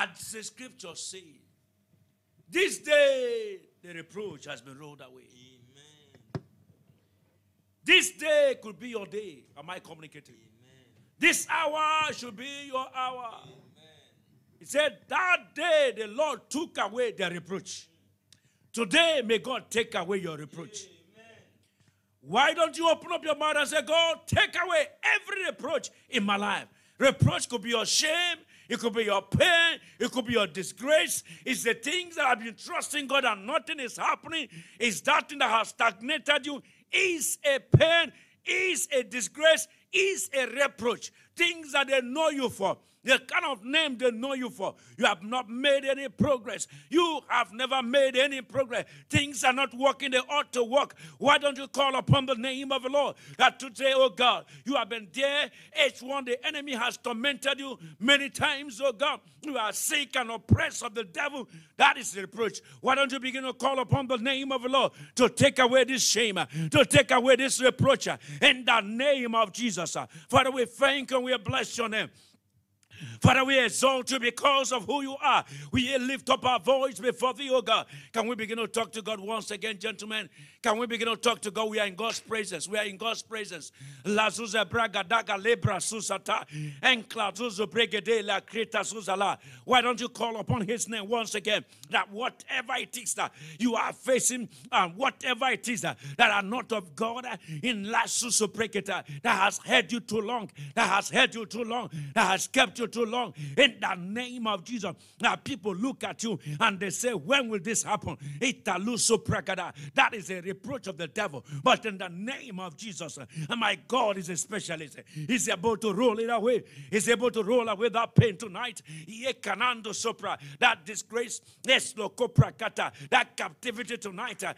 As the scripture says, this day the reproach has been rolled away. Amen. This day could be your day. Am I communicating? Amen. This hour should be your hour. Amen. He said, That day the Lord took away the reproach. Today, may God take away your reproach. Why don't you open up your mouth and say, God, take away every reproach in my life? Reproach could be your shame, it could be your pain, it could be your disgrace. It's the things that have been trusting God and nothing is happening. It's that thing that has stagnated you. Is a pain, is a disgrace, is a reproach. Things that they know you for. The kind of name they know you for. You have not made any progress. You have never made any progress. Things are not working. They ought to work. Why don't you call upon the name of the Lord? That today, oh God, you have been there. Each one, the enemy has tormented you many times, oh God. You are sick and oppressed of the devil. That is the reproach. Why don't you begin to call upon the name of the Lord to take away this shame, to take away this reproach in the name of Jesus. Father, we thank and we bless your name. Father, we exalt you because of who you are. We lift up our voice before thee, oh God. Can we begin to talk to God once again, gentlemen? Can we begin to talk to God? We are in God's presence. We are in God's presence. Lebra susata. La zuzala. Why don't you call upon his name once again? That whatever it is that you are facing, and whatever it is that, that are not of God uh, in la susu that has held you too long, that has held you too long, that has kept you too long. In the name of Jesus, now people look at you and they say, When will this happen? That is a reproach of the devil. But in the name of Jesus, uh, my God is a specialist. He's able to roll it away. He's able to roll away that pain tonight. Sopra. That disgrace, that captivity tonight. Uh,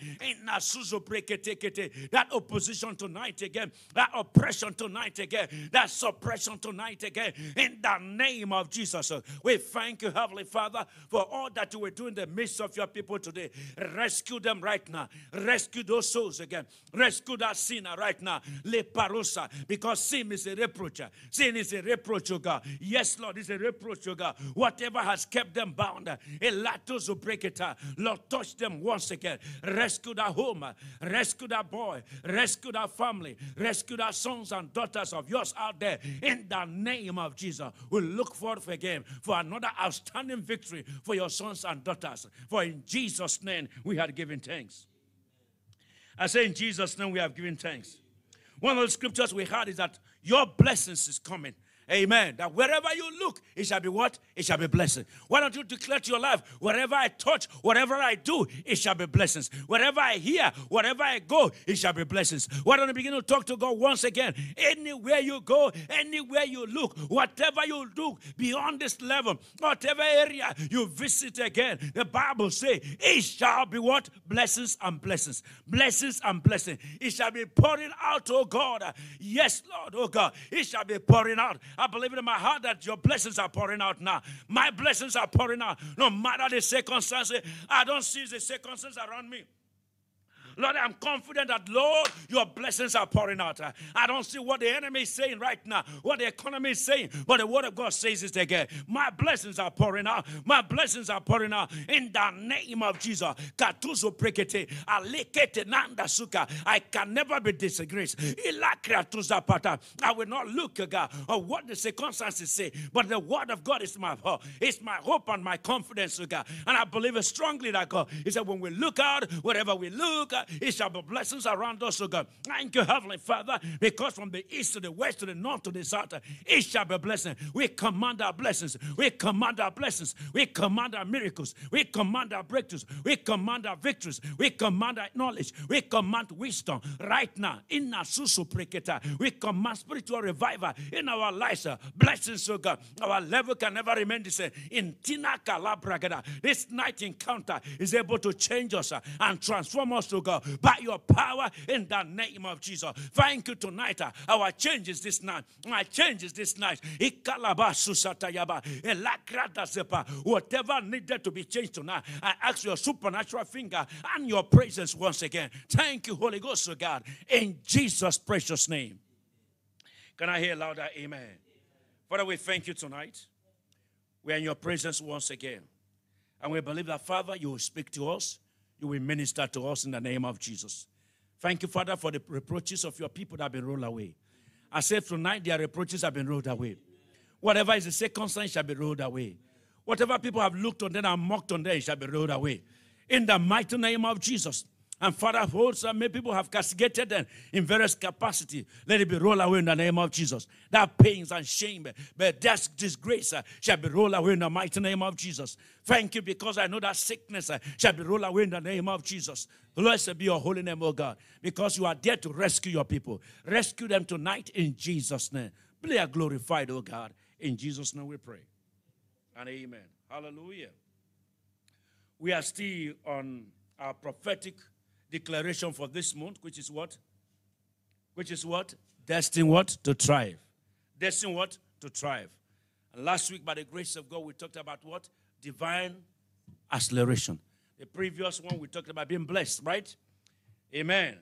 Brekete. That opposition tonight again. That oppression tonight again. That suppression tonight again. In the name of Jesus. We thank you, Heavenly Father, for all that you will do in the midst of your people today. Rescue them right now. Rescue those souls again. Rescue that sinner right now. Le parosa. Because sin is a reproach. Sin is a reproach, oh God. Yes, Lord, it's a reproach, oh God. Whatever has kept them bound, Elatos will break it. Uh, Lord, touch them once again. Rescue that home. Uh, rescue that boy. Rescue that family. Rescue that sons and daughters of yours out there. In the name of Jesus. We look forward again for another outstanding victory for your sons and daughters. For in Jesus' name we had given thanks. I say in Jesus' name we have given thanks. One of the scriptures we had is that your blessings is coming. Amen. That wherever you look, it shall be what? It shall be blessing. Why don't you declare to your life, wherever I touch, whatever I do, it shall be blessings. Wherever I hear, wherever I go, it shall be blessings. Why don't you begin to talk to God once again? Anywhere you go, anywhere you look, whatever you do beyond this level, whatever area you visit again, the Bible say it shall be what? Blessings and blessings. Blessings and blessings. It shall be pouring out, oh God. Yes, Lord, oh God. It shall be pouring out. I believe it in my heart that your blessings are pouring out now. My blessings are pouring out. No matter the circumstances, I don't see the circumstances around me. Lord, I'm confident that, Lord, your blessings are pouring out. I don't see what the enemy is saying right now, what the economy is saying, but the word of God says it again. My blessings are pouring out. My blessings are pouring out in the name of Jesus. Prekete, nanda suka. I can never be disgraced. I will not look, at God, of what the circumstances say, but the word of God is my hope. It's my hope and my confidence, uh, God. And I believe it strongly that God, He said, when we look out, wherever we look, uh, it shall be blessings around us, O God. Thank you, Heavenly Father, because from the east to the west to the north to the south, it shall be blessing. We command our blessings. We command our blessings. We command our miracles. We command our breakthroughs. We command our victories. We command our knowledge. We command wisdom right now. In our preketa, we command spiritual revival in our lives. Blessings, O God. Our level can never remain the same. In Tina Kalabragada, this night encounter is able to change us and transform us, O God God, by your power in the name of Jesus. Thank you tonight. Our changes this night. My changes this night. Whatever needed to be changed tonight, I ask your supernatural finger and your presence once again. Thank you, Holy Ghost, oh God, in Jesus' precious name. Can I hear louder? Amen. Father, we thank you tonight. We are in your presence once again. And we believe that, Father, you will speak to us. You will minister to us in the name of Jesus. Thank you, Father, for the reproaches of your people that have been rolled away. I said tonight their reproaches have been rolled away. Whatever is the sign shall be rolled away. Whatever people have looked on them and mocked on them shall be rolled away. In the mighty name of Jesus. And Father, also many people have castigated them in various capacity. Let it be rolled away in the name of Jesus. That pains and shame, but that disgrace uh, shall be rolled away in the mighty name of Jesus. Thank you because I know that sickness uh, shall be rolled away in the name of Jesus. Blessed be your holy name, O God, because you are there to rescue your people. Rescue them tonight in Jesus' name. Be glorified, O God. In Jesus' name we pray. And amen. Hallelujah. We are still on our prophetic declaration for this month, which is what? Which is what? Destined what? To thrive. Destined what? To thrive. And last week, by the grace of God, we talked about what? Divine acceleration. The previous one, we talked about being blessed, right? Amen.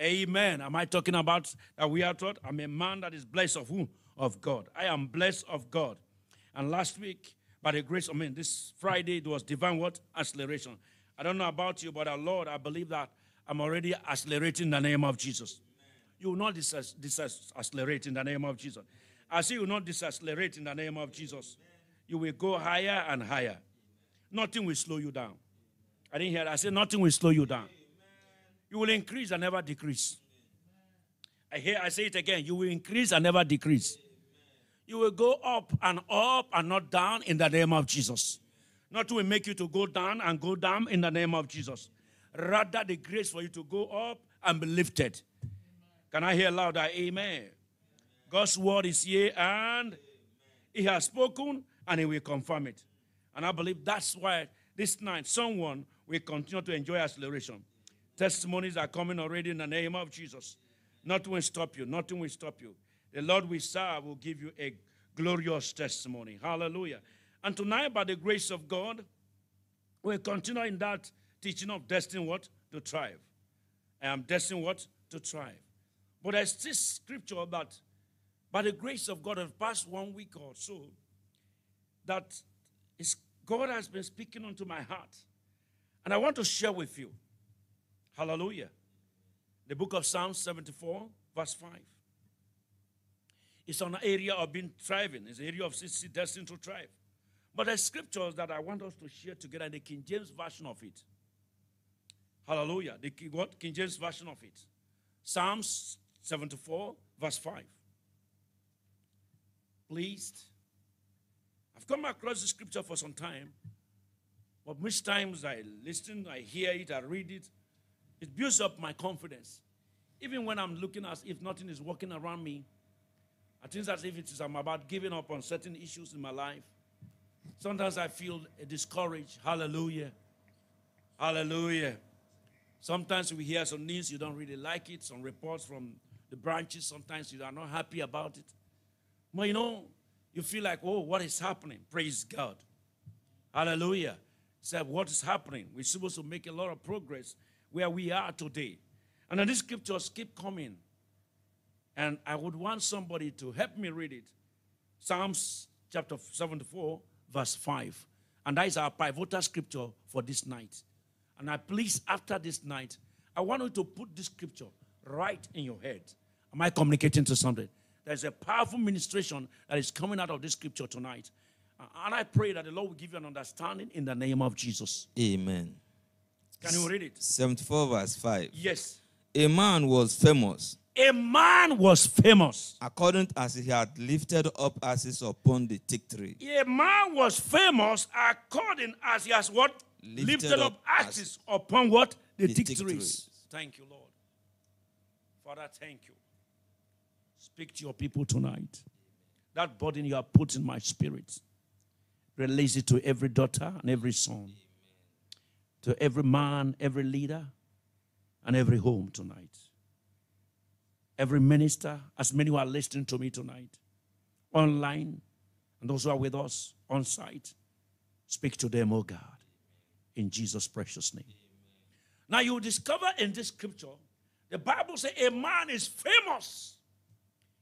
Amen. Am I talking about that we are taught? I'm a man that is blessed of whom? Of God. I am blessed of God. And last week, by the grace, I mean, this Friday, it was divine what? Acceleration. I don't know about you, but our Lord, I believe that I'm already accelerating in the name of Jesus. You will not disaccelerate in the name of Jesus. I say you will not disaccelerate in the name of Jesus. You will go higher and higher. Nothing will slow you down. I didn't hear that. I said nothing will slow you down. You will increase and never decrease. I hear I say it again. You will increase and never decrease. You will go up and up and not down in the name of Jesus. Not will make you to go down and go down in the name of Jesus. Rather, the grace for you to go up and be lifted. Can I hear louder? Amen. God's word is here and He has spoken and He will confirm it. And I believe that's why this night someone will continue to enjoy acceleration. Testimonies are coming already in the name of Jesus. Nothing will stop you. Nothing will stop you. The Lord we serve will give you a glorious testimony. Hallelujah. And tonight, by the grace of God, we'll continue in that teaching of destined what? To thrive. I am destined what? To thrive. But there's this scripture that by the grace of God, of past one week or so, that is, God has been speaking unto my heart. And I want to share with you. Hallelujah. The book of Psalms 74, verse 5. It's an area of being thriving. It's an area of destined to thrive. But there's scriptures that I want us to share together in the King James Version of it. Hallelujah. The what? King James Version of it. Psalms 74, verse 5. Pleased. I've come across the scripture for some time, but most times I listen, I hear it, I read it. It builds up my confidence. Even when I'm looking as if nothing is working around me, I think as if it is I'm about giving up on certain issues in my life. Sometimes I feel discouraged. Hallelujah. Hallelujah. Sometimes we hear some news, you don't really like it, some reports from the branches, sometimes you are not happy about it. But you know, you feel like, oh, what is happening? Praise God. Hallelujah. Said, what is happening? We're supposed to make a lot of progress where we are today. And then these scriptures keep coming. And I would want somebody to help me read it. Psalms chapter 74, verse 5. And that is our pivotal scripture for this night. And I please, after this night, I want you to put this scripture right in your head. Am I communicating to somebody? There's a powerful ministration that is coming out of this scripture tonight. And I pray that the Lord will give you an understanding in the name of Jesus. Amen. Can you read it? 74 verse 5. Yes. A man was famous a man was famous. According as he had lifted up asses upon the thick tree. A man was famous according as he has what? Lifted, lifted up, up asses upon what? The, the thick, thick trees. trees. Thank you, Lord. Father, thank you. Speak to your people tonight. That burden you have put in my spirit. Release it to every daughter and every son. To every man, every leader, and every home tonight every minister, as many who are listening to me tonight, online, and those who are with us on site. Speak to them, oh God, in Jesus' precious name. Now you discover in this scripture, the Bible says a man is famous.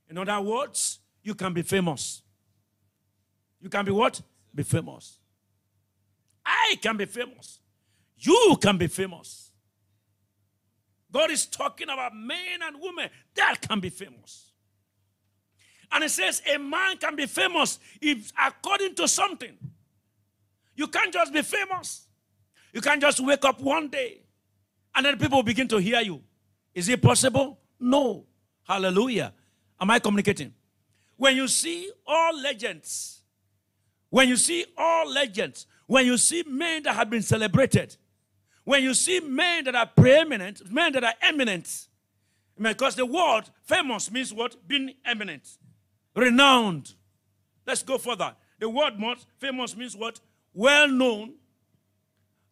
In other words, you can be famous. You can be what? be famous. I can be famous. You can be famous. God is talking about men and women that can be famous. And it says a man can be famous if according to something. You can't just be famous. You can't just wake up one day and then people begin to hear you. Is it possible? No. Hallelujah. Am I communicating? When you see all legends, when you see all legends, when you see men that have been celebrated, when you see men that are preeminent, men that are eminent, because the word famous means what? Being eminent, renowned. Let's go further. The word most famous means what? Well known,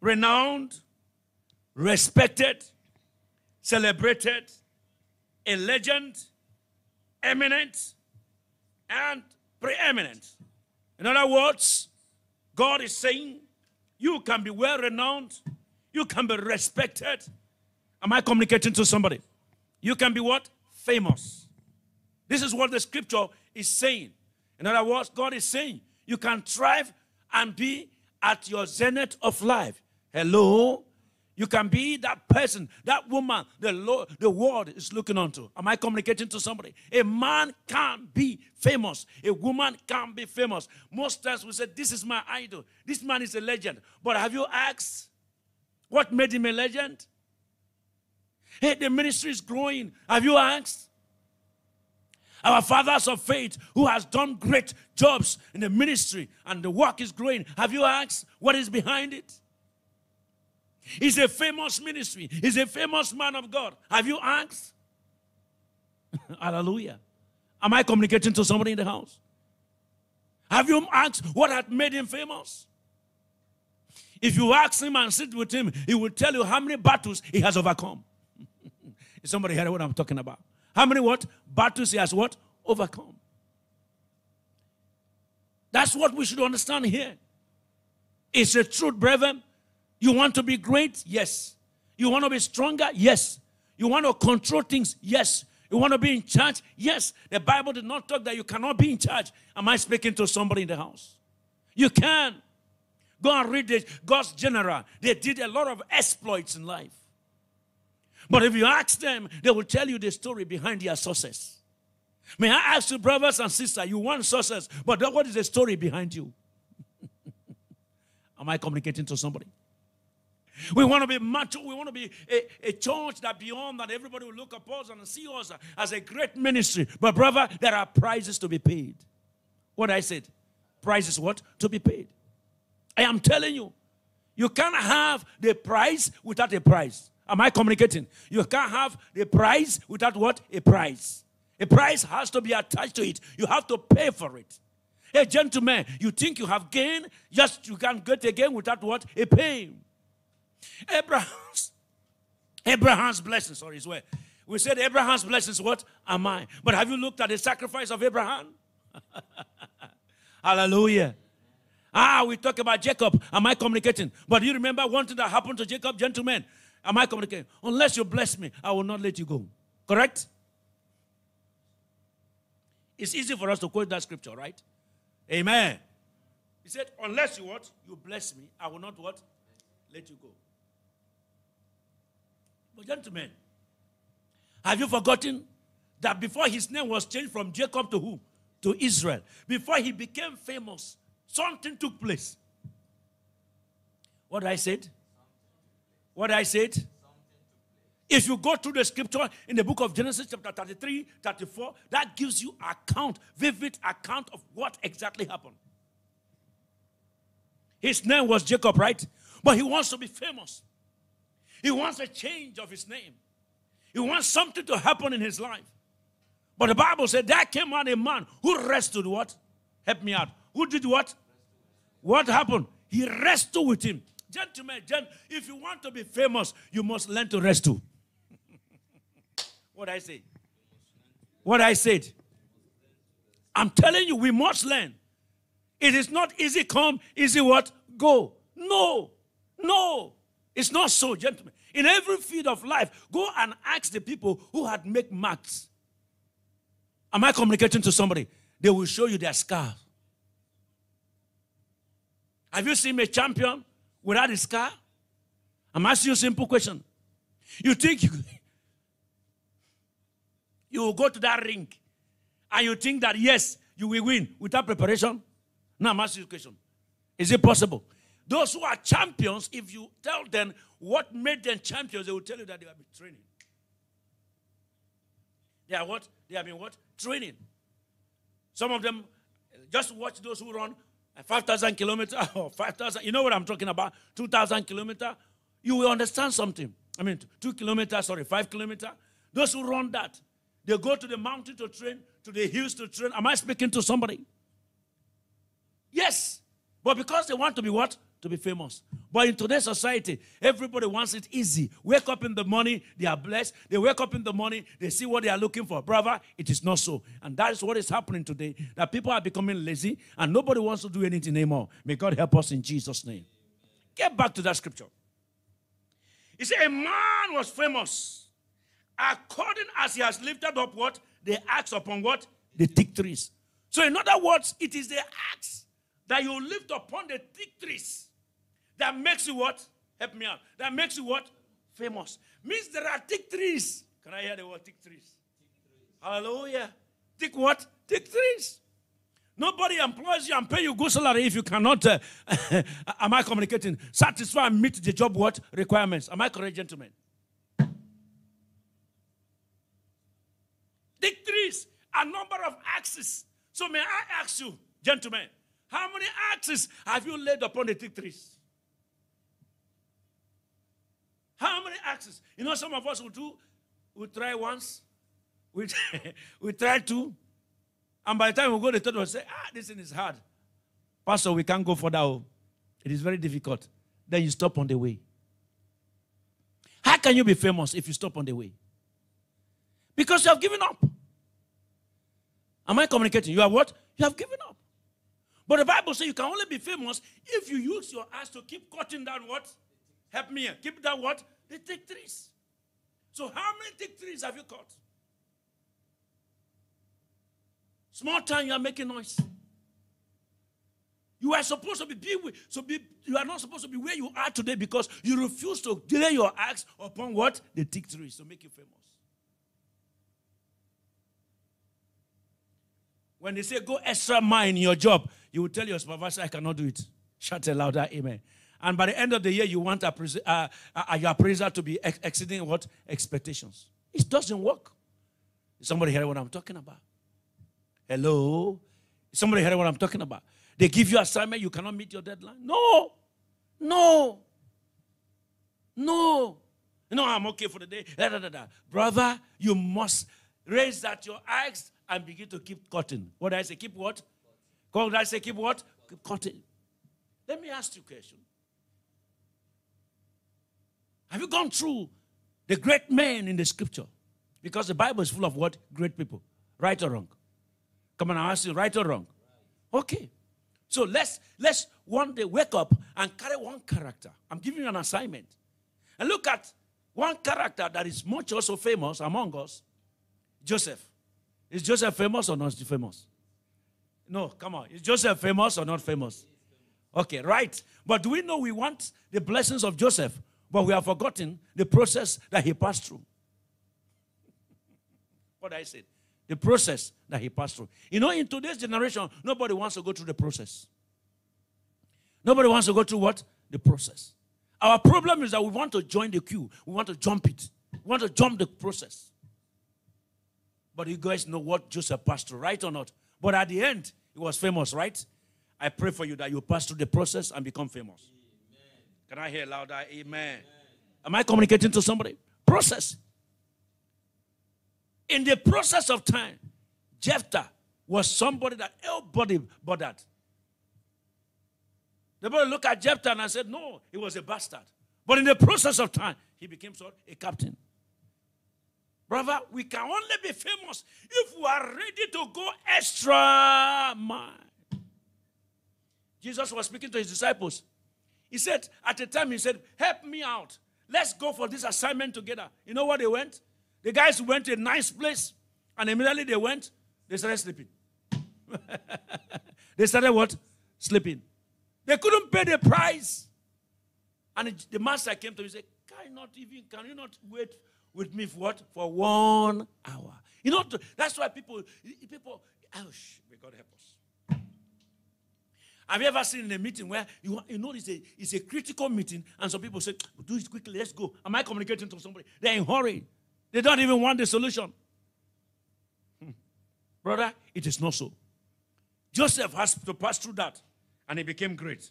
renowned, respected, celebrated, a legend, eminent, and preeminent. In other words, God is saying you can be well renowned, you can be respected. Am I communicating to somebody? You can be what? Famous. This is what the scripture is saying. In other words, God is saying you can thrive and be at your zenith of life. Hello? You can be that person, that woman the Lord, the world is looking onto. Am I communicating to somebody? A man can be famous. A woman can be famous. Most times we say, This is my idol. This man is a legend. But have you asked what made him a legend? Hey, the ministry is growing. Have you asked? Our fathers of faith who has done great jobs in the ministry and the work is growing. Have you asked what is behind it? He's a famous ministry. He's a famous man of God. Have you asked? Hallelujah. Am I communicating to somebody in the house? Have you asked what had made him famous? If you ask him and sit with him, he will tell you how many battles he has overcome. somebody hear what I'm talking about? How many what? Battles he has what? Overcome. That's what we should understand here. It's a truth, brethren. You want to be great? Yes. You want to be stronger? Yes. You want to control things? Yes. You want to be in charge? Yes. The Bible did not talk that you cannot be in charge. Am I speaking to somebody in the house? You can. Go and read it. God's general. They did a lot of exploits in life. But if you ask them, they will tell you the story behind their success. May I ask you, brothers and sisters, you want success, but what is the story behind you? Am I communicating to somebody? We want to be macho. We want to be a, a church that beyond that everybody will look upon us and see us as a great ministry. But brother, there are prices to be paid. What I said, prices what? To be paid. I am telling you, you can't have the price without a price. Am I communicating? You can't have the price without what? A price. A price has to be attached to it. You have to pay for it. Hey, gentlemen, you think you have gain, just you can't get again without what? A pain. Abraham's, Abraham's blessings, sorry, is where we said Abraham's blessings, what am I? But have you looked at the sacrifice of Abraham? Hallelujah. Ah, we talk about Jacob. Am I communicating? But you remember one thing that happened to Jacob, gentlemen? Am I communicating? Unless you bless me, I will not let you go. Correct? It's easy for us to quote that scripture, right? Amen. He said, Unless you what? You bless me, I will not what? Let you go. But, gentlemen, have you forgotten that before his name was changed from Jacob to who? To Israel. Before he became famous, something took place. What I said? What I said? If you go through the scripture in the book of Genesis, chapter 33, 34, that gives you account, vivid account of what exactly happened. His name was Jacob, right? But he wants to be famous. He wants a change of his name. He wants something to happen in his life. But the Bible said there came out a man who rested what? Help me out. Who did what? What happened? He rested with him. Gentlemen, gent, if you want to be famous, you must learn to wrestle. what I say? What I said? I'm telling you, we must learn. It is not easy come, easy what? Go. No. No. It's not so, gentlemen. In every field of life, go and ask the people who had made marks. Am I communicating to somebody? They will show you their scars. Have you seen a champion without a scar? I'm asking you a simple question. You think you, you will go to that ring and you think that yes, you will win without preparation? Now I'm asking you a question. Is it possible? Those who are champions, if you tell them what made them champions, they will tell you that they have been training. They are what? They have been what? Training. Some of them, just watch those who run 5,000 kilometers or 5,000, you know what I'm talking about? 2,000 kilometers. You will understand something. I mean, two kilometers, sorry, five kilometers. Those who run that, they go to the mountain to train, to the hills to train. Am I speaking to somebody? Yes. But because they want to be what? To be famous. But in today's society, everybody wants it easy. Wake up in the morning, they are blessed. They wake up in the morning, they see what they are looking for. Brother, it is not so. And that is what is happening today. That people are becoming lazy and nobody wants to do anything anymore. May God help us in Jesus' name. Get back to that scripture. He said, A man was famous according as he has lifted up what? The axe upon what? The thick trees. So, in other words, it is the axe that you lift upon the thick trees that makes you what? Help me out. That makes you what? Famous. Means there are thick trees. Can I hear the word thick trees? Hallelujah. Thick what? Thick trees. Nobody employs you and pay you good salary if you cannot, uh, am I communicating? Satisfy and meet the job what? Requirements. Am I correct, gentlemen? Thick trees, a number of axes. So may I ask you, gentlemen, how many axes have you laid upon the thick trees? How many axes? You know, some of us will do, we try once, we, we try two, and by the time we go to the third one, say, ah, this thing is hard. Pastor, we can't go further. Oh. It is very difficult. Then you stop on the way. How can you be famous if you stop on the way? Because you have given up. Am I communicating? You have what? You have given up. But the Bible says you can only be famous if you use your eyes to keep cutting down what? Help me here. Keep that what? The thick trees. So how many thick trees have you cut? Small time you are making noise. You are supposed to be, be so be, you are not supposed to be where you are today because you refuse to delay your acts upon what? The thick trees to make you famous. When they say go extra mile in your job, you will tell your supervisor, I cannot do it. Shout a louder amen. And by the end of the year, you want uh, uh, your appraiser to be ex- exceeding what? Expectations. It doesn't work. Somebody hear what I'm talking about? Hello? Somebody hear what I'm talking about? They give you assignment, you cannot meet your deadline? No. No. No. No, I'm okay for the day. Da, da, da, Brother, you must raise that your eyes and begin to keep cutting. What did I say? Keep what? What did I say? Keep what? Keep cutting. Let me ask you a question. Have you gone through the great men in the scripture? Because the Bible is full of what? Great people. Right or wrong? Come on, I ask you, right or wrong? Okay. So let's let's one day wake up and carry one character. I'm giving you an assignment. And look at one character that is much also famous among us, Joseph. Is Joseph famous or not famous? No, come on. Is Joseph famous or not famous? Okay, right. But do we know we want the blessings of Joseph, but we have forgotten the process that he passed through? what I said. The process that he passed through. You know, in today's generation, nobody wants to go through the process. Nobody wants to go through what? The process. Our problem is that we want to join the queue. We want to jump it. We want to jump the process. But you guys know what Joseph passed through, right or not? But at the end, he was famous, right? I pray for you that you pass through the process and become famous. Can I hear louder? Amen. Amen. Am I communicating to somebody? Process. In the process of time, Jephthah was somebody that everybody bothered. The boy looked at Jephthah and I said, No, he was a bastard. But in the process of time, he became sort of a captain. Brother, we can only be famous if we are ready to go extra mile. Jesus was speaking to his disciples. He said, at the time, he said, Help me out. Let's go for this assignment together. You know what they went? The guys went to a nice place, and immediately they went, they started sleeping. they started what? Sleeping. They couldn't pay the price. And the master came to me and said, Can you not even, can you not wait with me for what? For one hour. You know, that's why people, people, ouch, may God help us. Have you ever seen in a meeting where you, you know it's a, it's a critical meeting and some people say, do it quickly, let's go. Am I communicating to somebody? They're in hurry. They don't even want the solution. Hmm. Brother, it is not so. Joseph has to pass through that and he became great.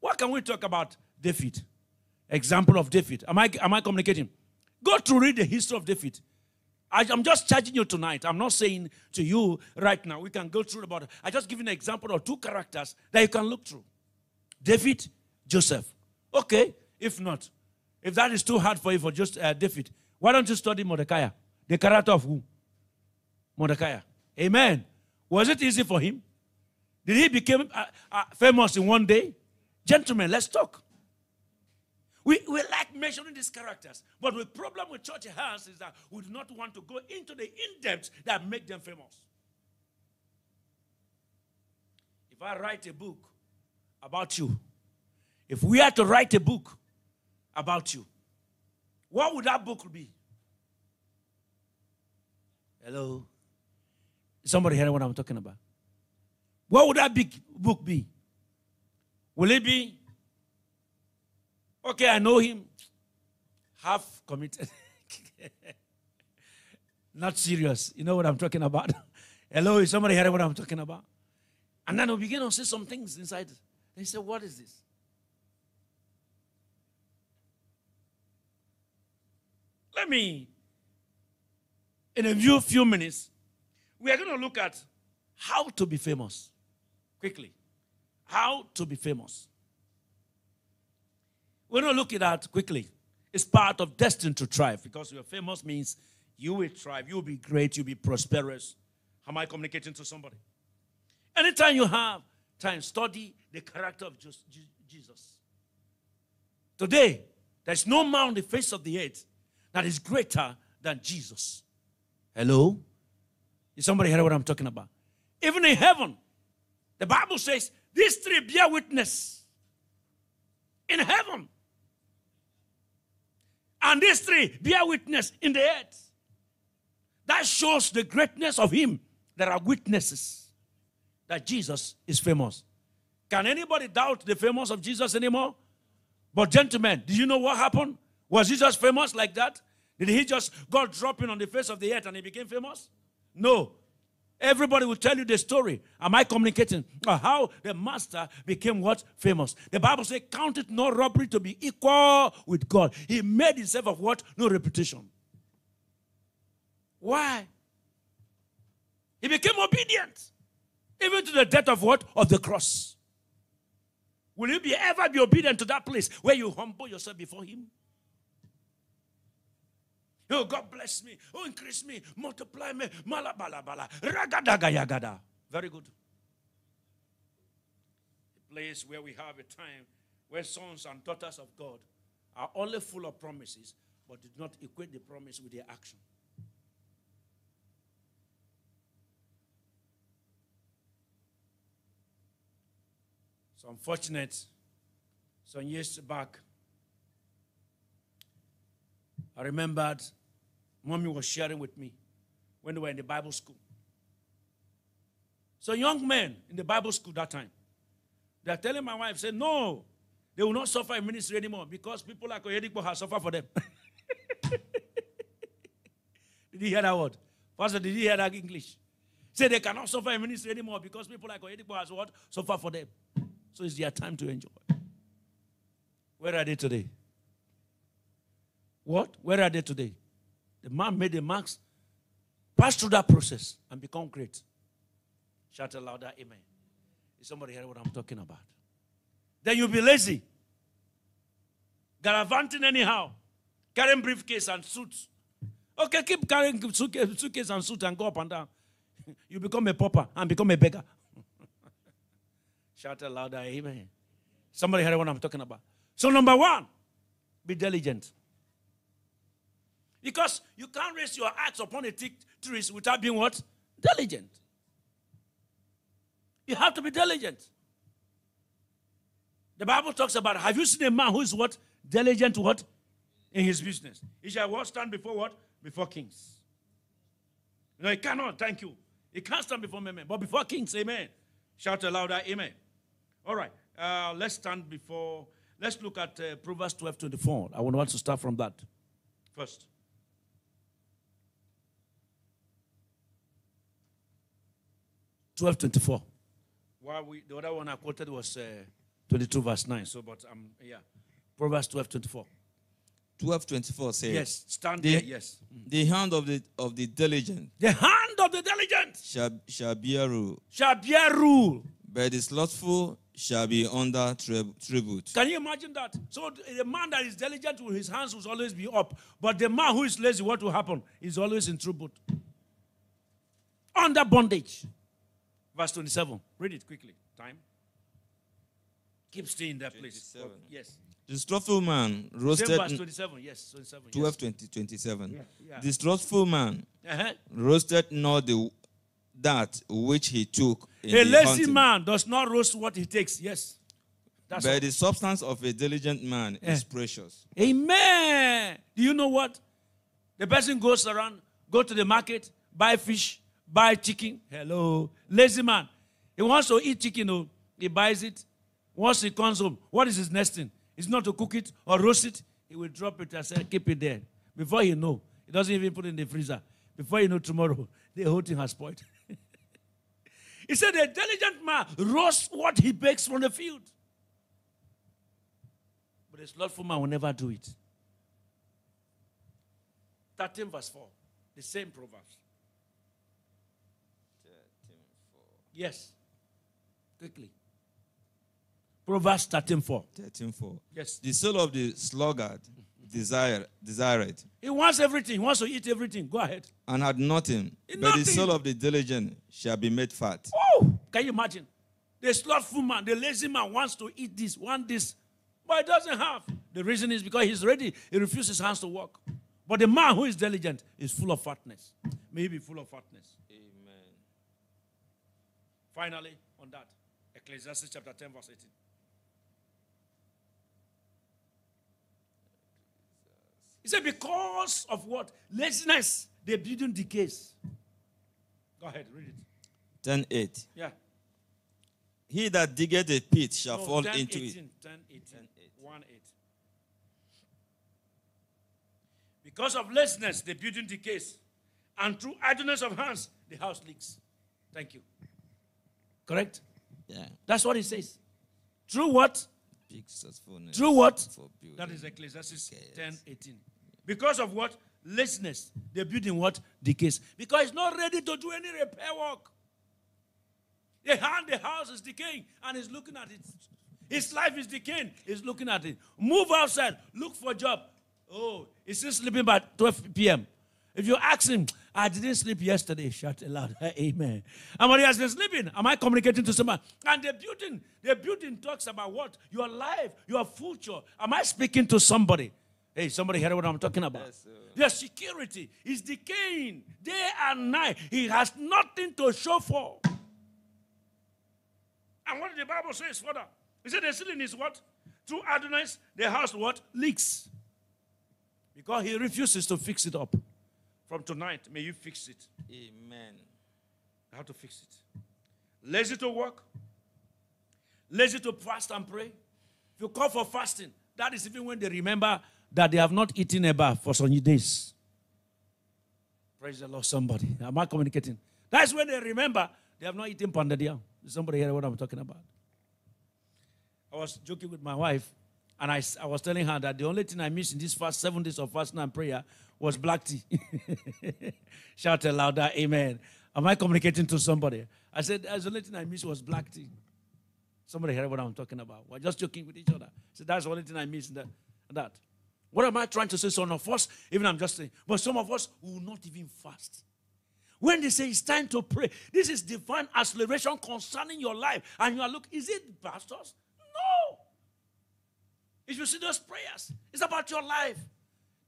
What can we talk about David? Example of David. Am I, am I communicating? Go to read the history of David. I, am just charging you tonight. I'm not saying to you right now. We can go through about it. I just give you an example of two characters that you can look through. David, Joseph. Okay, if not, if that is too hard for you for just uh, David, why don't you study Mordecai? The character of who? Mordecai. Amen. Was it easy for him? Did he become uh, uh, famous in one day? Gentlemen, let's talk. We, we like mentioning these characters, but the problem with church has is that we do not want to go into the in-depth that make them famous. If I write a book about you, if we had to write a book about you, what would that book be? Hello? Somebody hear what I'm talking about? What would that big book be? Will it be Okay, I know him. Half committed. Not serious. You know what I'm talking about? Hello, is somebody hearing what I'm talking about? And then we begin to see some things inside. They say, What is this? Let me, in a few, few minutes, we are going to look at how to be famous. Quickly. How to be famous. We're not looking at quickly. It's part of destined to thrive because you're famous means you will thrive, you'll be great, you'll be prosperous. How am I communicating to somebody? Anytime you have time, study the character of Jesus. Today, there's no man on the face of the earth that is greater than Jesus. Hello? Is somebody hear what I'm talking about? Even in heaven, the Bible says these three bear witness. In heaven, and these three bear witness in the earth. That shows the greatness of Him. There are witnesses that Jesus is famous. Can anybody doubt the famous of Jesus anymore? But, gentlemen, did you know what happened? Was Jesus famous like that? Did he just go dropping on the face of the earth and he became famous? No. Everybody will tell you the story. Am I communicating? Uh, how the master became what? Famous. The Bible says, count it no robbery to be equal with God. He made himself of what? No reputation. Why? He became obedient. Even to the death of what? Of the cross. Will you be ever be obedient to that place where you humble yourself before him? Oh, God bless me. Oh, increase me. Multiply me. Malabalabala. Ragadaga yagada. Very good. A place where we have a time where sons and daughters of God are only full of promises, but did not equate the promise with their action. So unfortunate, some years back, I remembered mommy was sharing with me when they were in the Bible school. So young men in the Bible school that time, they're telling my wife, say, no, they will not suffer in ministry anymore because people like Oyedepo have suffered for them. did you hear that word? Pastor, did you hear that English? Say they cannot suffer in ministry anymore because people like Oyedepo has what? Suffer for them. So it's their time to enjoy. Where are they today? What? Where are they today? The man made the marks, pass through that process, and become great. Shout out louder, amen. Is somebody hear what I'm talking about? Then you'll be lazy. Gallivanting anyhow. Carrying briefcase and suits. Okay, keep carrying suitcase and suit and go up and down. You become a pauper and become a beggar. Shout out louder, amen. Somebody hear what I'm talking about. So, number one, be diligent. Because you can't raise your axe upon a thick tree without being what? Diligent. You have to be diligent. The Bible talks about have you seen a man who is what? Diligent what? In his business. He shall what stand before what? Before kings. No, he cannot, thank you. He can't stand before men, but before kings, amen. Shout aloud, amen. All right, uh, let's stand before, let's look at uh, Proverbs 12 24. I want to start from that first. Twelve twenty-four. While we the other one I quoted was uh, twenty-two verse nine. So, but um, yeah, Proverbs twelve twenty-four. 1224 says, Yes, stand the, there. Yes, the hand of the of the diligent the hand of the diligent shall, shall bear rule, shall bear rule. but the slothful shall be under trib- tribute. Can you imagine that? So the man that is diligent, with his hands will always be up. But the man who is lazy, what will happen? He's always in tribute. Under bondage. Verse 27. Read it quickly. Time. Keep staying in that place. 27. Yes. The slothful man Same roasted verse 27. Yes. 27. 12 20, 27. Yeah, yeah. The slothful man Uh-huh. roasted not the that which he took in A the lazy hunting, man does not roast what he takes. Yes. That's all. but the substance of a diligent man is Eh. precious. Amen. Do you know what? The person goes around, go to the market, buy fish, buy chicken. Hello. Lazy man. He wants to eat chicken, oh, he buys it. Once he comes home, what is his next thing? It's not to cook it or roast it. He will drop it and say, keep it there. Before you know, he doesn't even put it in the freezer. Before you know tomorrow, the whole thing has spoiled. he said, the diligent man roasts what he bakes from the field. But a slothful man will never do it. 13 verse 4. The same Proverbs. Yes. Quickly. Proverbs 13 4. 13 4. Yes. The soul of the sluggard desire, desired He wants everything. He wants to eat everything. Go ahead. and had nothing, but Nothing. the soul of the diligent shall be made fat. Oh, can you imagine? The slothful man, the lazy man wants to eat this, want this, but he doesn't have. The reason is because he's ready. He refuses his hands to work. But the man who is diligent is full of fatness. May he be full of fatness. Finally, on that, Ecclesiastes chapter 10, verse 18. He said, because of what? Laziness, the building decays. Go ahead, read it. 10 8. Yeah. He that diggeth a pit shall No, fall 10, into 18, it. 10, 18, 1 8. Because of laziness, the building decays. And through idleness of hands, the house leaks. Thank you. Correct? Yeah. That's what he says. Through what? Big successfulness. Through what? For. That is Ecclesiastes Yes. 10 18. Because of what? Laziness. The building what? Decays. Because it's not ready to do any repair work. The hand, the house is decaying and he's looking at it. His life is decaying. He's looking at it. Move outside. Look for a job. Oh, he's still sleeping by 12 p.m. If you ask him, I didn't sleep yesterday, shout aloud. Amen. And when he has been sleeping, am I communicating to someone? And the building, the building talks about what? Your life, your future. Am I speaking to somebody? Hey, somebody heard what I'm talking about? Yes. Your security is decaying day and night. He has nothing to show for. And what did the Bible says further? He said the ceiling is what? Through idleness, the house what? Leaks. Because he refuses to fix it up. From tonight, may you fix it. Amen. How to fix it. Lazy to work. Lazy to fast and pray. If you call for fasting, that is even when they remember that they have not eaten a bar for some days. Praise the Lord, somebody. Am I communicating? That's when they remember they have not eaten pandadia. Somebody hear what I'm talking about? I was joking with my wife, and I was telling her that the only thing I missed in this first seven days of fasting and prayer was black tea. Shout it louder, amen. Am I communicating to somebody? I said, that's the only thing I missed was black tea. Somebody heard what I'm talking about. We're just joking with each other. So that's the only thing I missed in that. that. What am I trying to say? Some of us, even I'm just saying, but some of us will not even fast. When they say it's time to pray, this is divine acceleration concerning your life. And you are look, is it pastors? No. If you see those prayers, it's about your life.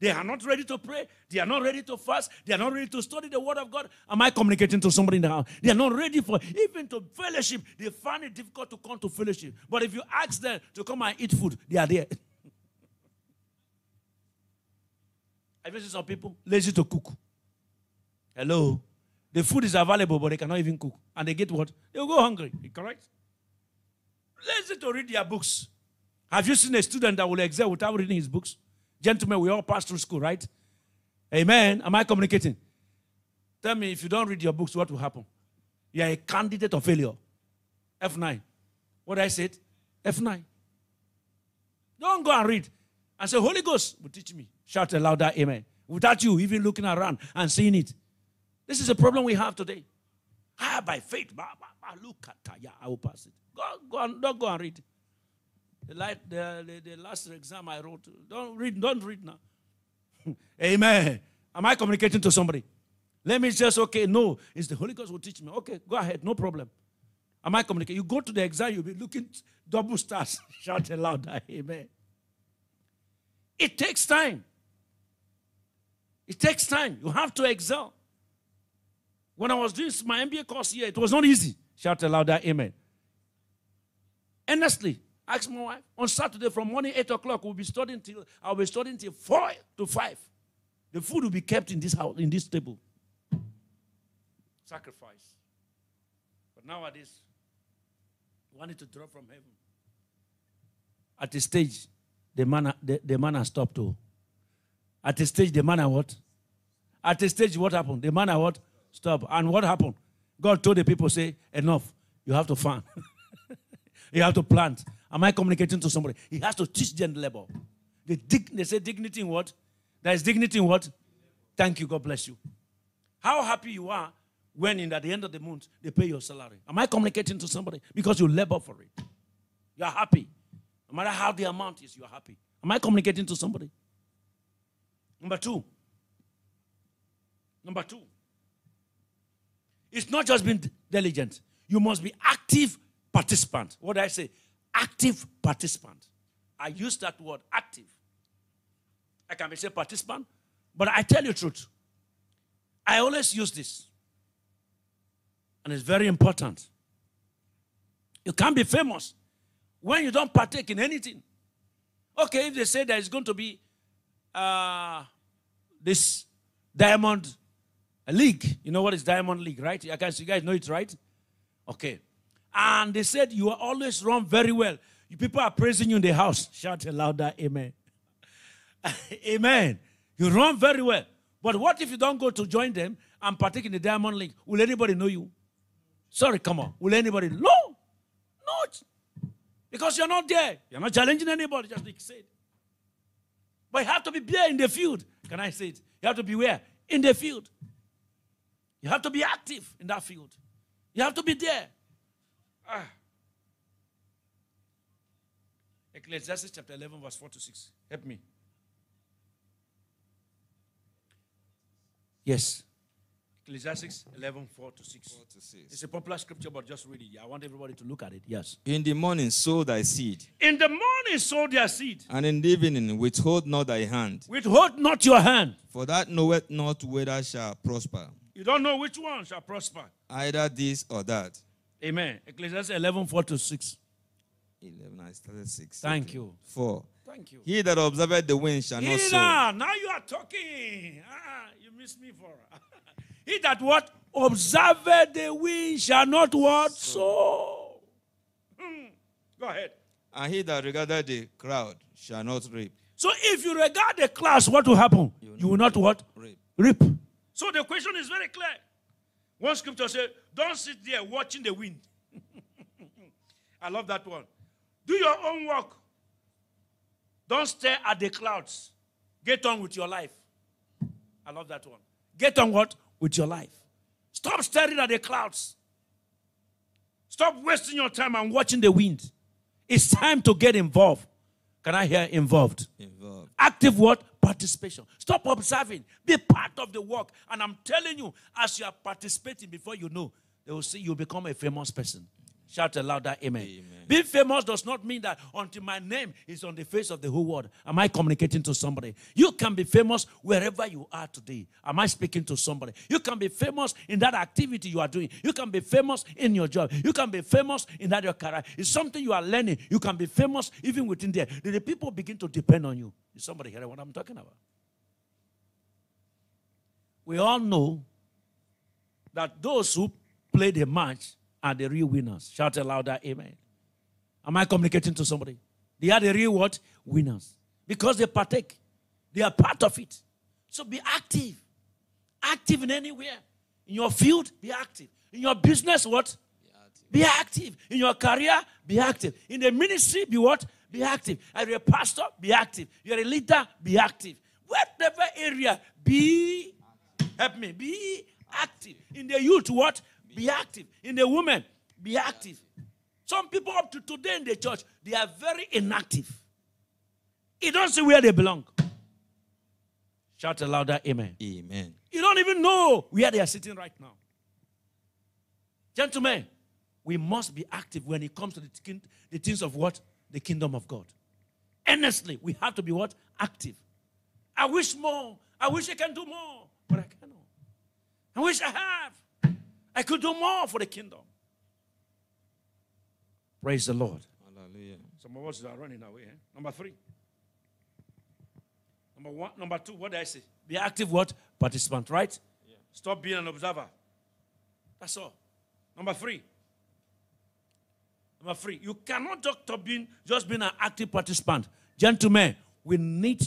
They are not ready to pray. They are not ready to fast. They are not ready to study the word of God. Am I communicating to somebody in the house? They are not ready for even to fellowship. They find it difficult to come to fellowship. But if you ask them to come and eat food, they are there. Have seen some people lazy to cook? Hello? The food is available, but they cannot even cook. And they get what? They will go hungry. Correct? Lazy to read their books. Have you seen a student that will excel without reading his books? Gentlemen, we all pass through school, right? Amen. Am I communicating? Tell me, if you don't read your books, what will happen? You are a candidate of failure. F9. What I said? F9. Don't go and read and say, Holy Ghost will teach me. Shout a louder amen. Without you even looking around and seeing it. This is a problem we have today. Ah, by faith. Look at yeah, I will pass it. Go, go and, don't go and read. The, light, the, the, the last exam I wrote, don't read, don't read now. Amen. Am I communicating to somebody? Let me just, okay, no, it's the Holy Ghost will teach me. Okay, go ahead, no problem. Am I communicating? You go to the exam, you'll be looking double stars. Shout aloud, amen. It takes time. It takes time. You have to excel. When I was doing my MBA course here, it was not easy. Shout aloud, amen. Honestly, ask my wife. On Saturday from morning 8 o'clock, we'll be studying till I'll be studying till 4 to 5. The food will be kept in this house, in this table. Sacrifice. But nowadays, it to drop from heaven. At the stage, the man, the, the man has stopped too. At the stage, the man what? At the stage, what happened? The man what? Stop. And what happened? God told the people, say, enough. You have to farm. you have to plant. Am I communicating to somebody? He has to teach them labor. The dig, they say dignity in what? There is dignity in what? Thank you. God bless you. How happy you are when in at the end of the month they pay your salary. Am I communicating to somebody? Because you labor for it. You are happy. No matter how the amount is, you are happy. Am I communicating to somebody? Number two. Number two. It's not just being diligent. You must be active participant. What I say? Active participant. I use that word active. I can be say participant, but I tell you truth. I always use this. And it's very important. You can't be famous when you don't partake in anything. Okay, if they say there is going to be uh, this diamond league, you know what is diamond league, right? I guess you guys know it, right? Okay. And they said you are always run very well. You people are praising you in the house. Shout louder, amen. amen. You run very well. But what if you don't go to join them and partake in the diamond league? Will anybody know you? Sorry, come on. Will anybody? No. No. Because you're not there. You're not challenging anybody, just like said. But you have to be there in the field. Can I say it? You have to be where? In the field. You have to be active in that field. You have to be there. Ah. Ecclesiastes chapter 11, verse 4 to 6. Help me. Yes. Ecclesiastes 11, 4 to 6. 4 to 6. It's a popular scripture, but just read it. I want everybody to look at it. Yes. In the morning, sow thy seed. In the morning, sow thy seed. And in the evening, withhold not thy hand. Withhold not your hand. For that knoweth not whether shall prosper. You don't know which one shall prosper. Either this or that. Amen. Ecclesiastes 11, 4 to 6. 11, I started 6. Thank okay. you. 4. Thank you. He that observeth the wind shall not sow. Now you are talking. Ah, you missed me for. He that what? Observeth the wind shall not what? So. Hmm. Go ahead. And he that regardeth the crowd shall not reap. So if you regard the class, what will happen? You, you will not what? Reap. Reap. So the question is very clear. One scripture says, Don't sit there watching the wind. I love that one. Do your own work. Don't stare at the clouds. Get on with your life. I love that one. Get on what? with your life. Stop staring at the clouds. Stop wasting your time and watching the wind. It's time to get involved. Can I hear involved? Involved. Active what? Participation. Stop observing. Be part of the work. And I'm telling you, as you are participating before you know, they will see you become a famous person. Shout a louder amen. Amen. Being famous does not mean that until my name is on the face of the whole world. Am I communicating to somebody? You can be famous wherever you are today. Am I speaking to somebody? You can be famous in that activity you are doing. You can be famous in your job. You can be famous in that your career. It's something you are learning. You can be famous even within there. The people begin to depend on you. Is somebody hearing what I'm talking about? We all know that those who play the match are the real winners. Shout a louder amen. Am I communicating to somebody? They are the real what? Winners. Because they partake. They are part of it. So be active. Active in anywhere. In your field, be active. In your business, what? Be active. In your career, be active. In the ministry, be what? Be active. Are you a pastor? Be active. You're a leader? Be active. Whatever area, be, help me, be active. In the youth, what? Be active. In the women, be active. Some people up to today in the church, they are very inactive. You don't see where they belong. Shout a louder amen. Amen. You don't even know where they are sitting right now. Gentlemen, we must be active when it comes to the, kin- the things of what? The kingdom of God. Earnestly, we have to be what? Active. I wish more. I wish I can do more, but I cannot. I wish I have. I could do more for the kingdom. Praise the Lord. Hallelujah. Some of us are running away. Eh? Number three. Number one, number two, what did I say? Be active what? Participant, right? Stop being an observer. That's all. Number three. Number three, you cannot just stop being just being an active participant. Gentlemen, we need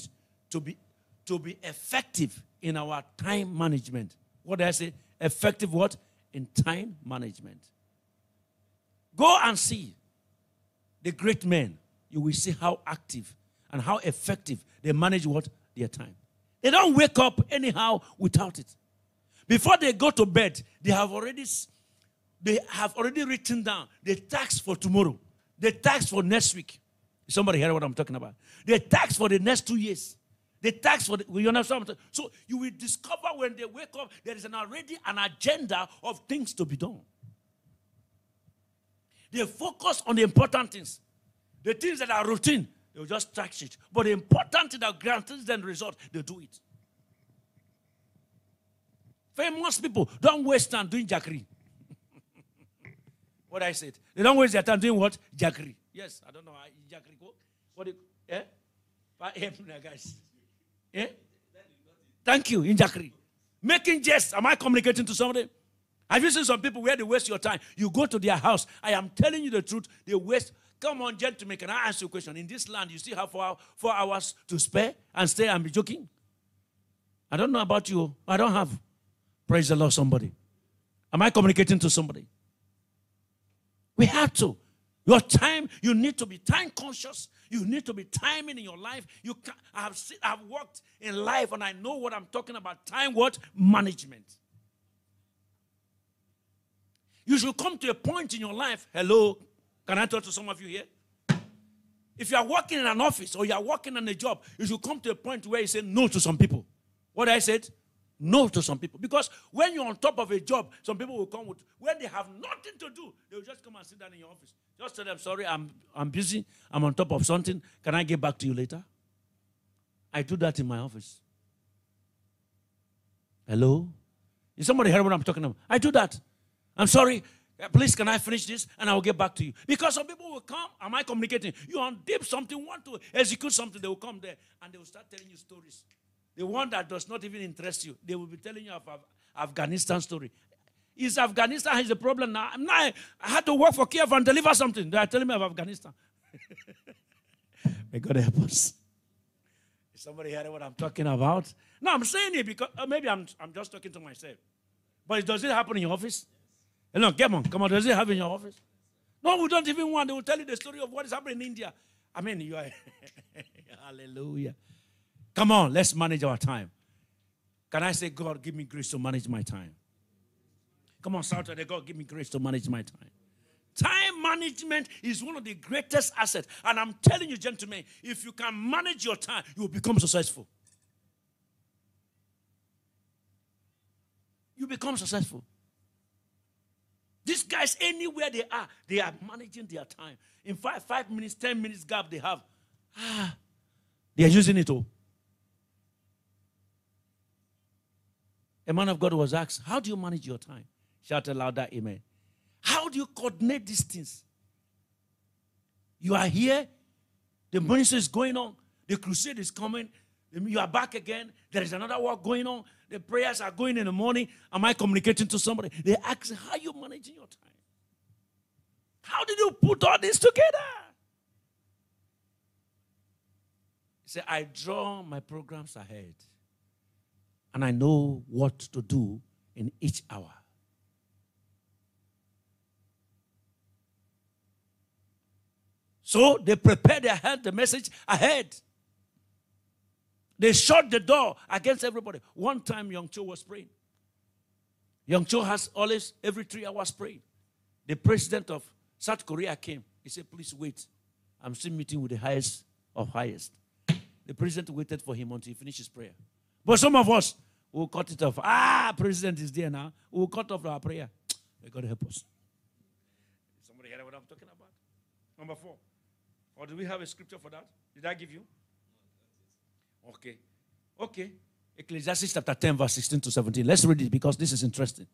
to be to be effective in our time management. What did I say? Effective what? In time management. Go and see the great men. You will see how active and how effective they manage what? Their time. They don't wake up anyhow without it. Before they go to bed, they have already they have already written down the tax for tomorrow, the tax for next week. Somebody hear what I'm talking about? The tax for the next two years. The tax for the, you understand? what So you will discover when they wake up, there is an already an agenda of things to be done. They focus on the important things. The things that are routine, they'll just tax it. But the important thing that guarantees them result, they do it. Famous people don't waste time doing jackery. what I said. They don't waste their time doing what? Jackery. Yes, I don't know. Jackery. What? you- Eh? But guys. Eh? Thank you, in jackery. Making jest. Am I communicating to somebody? Have you seen some people where they waste your time? You go to their house. I am telling you the truth. They waste. Come on, gentlemen. Can I ask you a question? In this land, you still have four, four hours to spare and stay and be joking? I don't know about you. I don't have. Praise the Lord, somebody. Am I communicating to somebody? We have to. Your time, you need to be time conscious. You need to be timing in your life. You can I have seen, I have worked in life and I know what I'm talking about. Time what? Management. You should come to a point in your life. Hello, can I talk to some of you here? If you are working in an office or you are working on a job, you should come to a point where you say no to some people. What I said? No to some people. Because when you're on top of a job, some people will come with, when they have nothing to do, they will just come and sit down in your office. Just tell them, sorry, I'm, I'm busy. I'm on top of something. Can I get back to you later? I do that in my office. Hello? Is somebody heard what I'm talking about? I do that. I'm sorry. Please, can I finish this and I will get back to you? Because some people will come. Am I communicating? You undip something, want to execute something, they will come there and they will start telling you stories. The one that does not even interest you, they will be telling you of Afghanistan story. Is Afghanistan is the problem now? Now I had to work for Kiev and deliver something. They are telling me of Afghanistan. May God help us. Is somebody hearing what I'm talking about? No, I'm saying it because uh, maybe I'm, I'm just talking to myself. But does it happen in your office? Hello, come on, come on. Does it happen in your office? No, we don't even want. They will tell you the story of what is happening in India. I mean, you are. Hallelujah. Come on, let's manage our time. Can I say, God, give me grace to manage my time? Come on, the God, give me grace to manage my time. Time management is one of the greatest assets. And I'm telling you, gentlemen, if you can manage your time, you will become successful. You become successful. These guys, anywhere they are, they are managing their time. In five, five minutes, ten minutes gap they have, ah, they are using it all. A man of God was asked, How do you manage your time? Shout aloud that amen. How do you coordinate these things? You are here, the ministry is going on, the crusade is coming, you are back again, there is another work going on, the prayers are going in the morning. Am I communicating to somebody? They ask, How are you managing your time? How did you put all this together? He said, I draw my programs ahead and I know what to do in each hour. So they prepared their head, the message ahead. They shut the door against everybody. One time, Young Cho was praying. Young Cho has always, every three hours, praying. The president of South Korea came. He said, Please wait. I'm still meeting with the highest of highest. The president waited for him until he finished his prayer. But some of us will cut it off. Ah, president is there now. We'll cut off our prayer. May God help us. Somebody hear what I'm talking about? Number four. Or do we have a scripture for that? Did I give you? Okay. Okay. Ecclesiastes chapter 10, verse 16 to 17. Let's read it because this is interesting.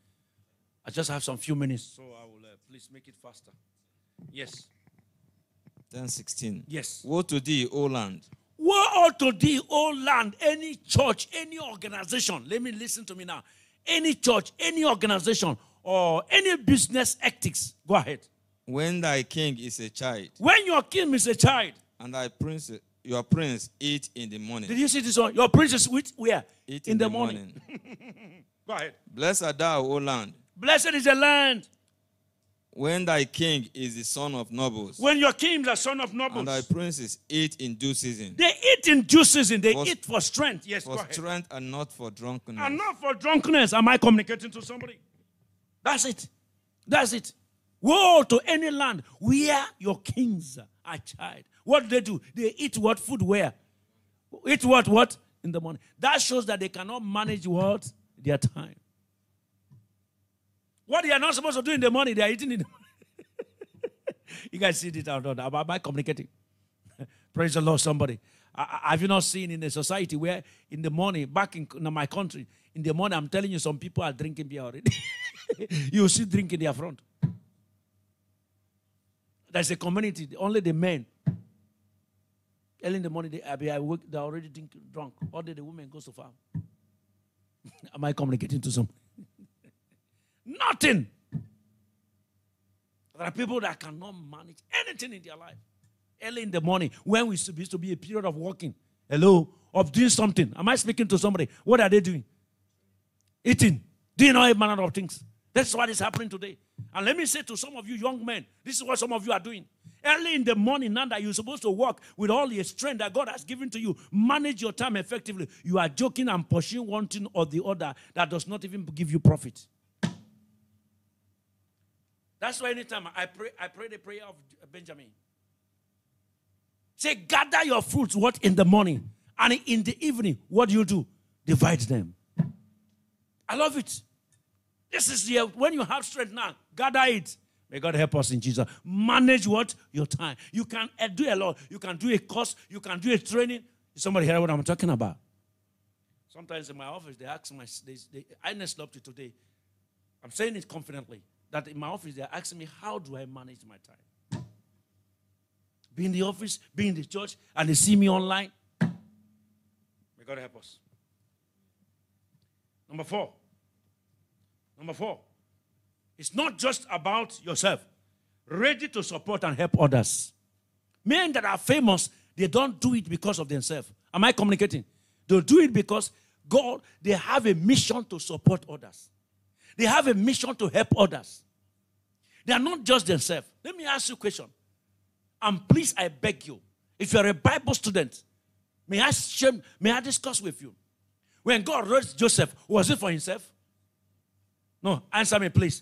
I just have some few minutes, so I will uh, please make it faster. Yes. 10 16. Yes. Woe to thee, O land. Woe unto thee, O land, any church, any organization. Let me listen to me now. Any church, any organization, or any business ethics. Go ahead. When thy king is a child, When your king is a child, and thy prince, your prince eat in the morning. did you see this one? Your prince is with where? Eat in, the, morning. Go ahead. Blessed are thou, O land, Blessed is the land. when thy king is the son of nobles, When your king is the son of nobles. and thy princes eat in due season, they eat in due season. They For- eat for strength. Yes, go for ahead. strength and not for drunkenness. And not for drunkenness. Am I communicating to somebody? That's it. That's it. Woe to any land where your kings are child. What do they do? They eat what food where? Eat what? What? In the morning. That shows that they cannot manage what? Their time. What they are not supposed to do in the morning, they are eating in the morning. you guys see it out. Am I communicating? Praise the Lord, somebody. I- I- Have you not seen in a society where in the morning, back in in my country, in the morning, I'm telling you, some people are drinking beer already. you see drinking in their front. There's a community, only the men. Early in the morning, they they're already drink, drunk. All day the women goes to farm. Am I communicating to some? Nothing. There are people that cannot manage anything in their life. Early in the morning, when we supposed to be a period of working, hello, of doing something. Am I speaking to somebody? What are they doing? Eating, doing all manner of things. That's what is happening today. And let me say to some of you young men, this is what some of you are doing. Early in the morning, now that you're supposed to work with all the strength that God has given to you, manage your time effectively. You are joking and pursuing one thing or the other that does not even give you profit. That's why anytime I pray, I pray the prayer of Benjamin. Say, gather your fruits, what in the morning, and in the evening, what do you do? Divide them. I love it. This is the when you have strength now, gather it. May God help us in Jesus. Manage what? Your time. You can uh, do a lot. You can do a course. You can do a training. Somebody hear what I'm talking about? Sometimes in my office, they ask my, they, they, I up to today. I'm saying it confidently that in my office, they're asking me, how do I manage my time? Be in the office, be in the church, and they see me online. May God help us. Number four. Number four. It's not just about yourself. Ready to support and help others. Men that are famous, they don't do it because of themselves. Am I communicating? They do it because God, they have a mission to support others. They have a mission to help others. They are not just themselves. Let me ask you a question. And please, I beg you, if you are a Bible student, may I share, may I discuss with you? When God raised Joseph, was it for himself? No, answer me, please.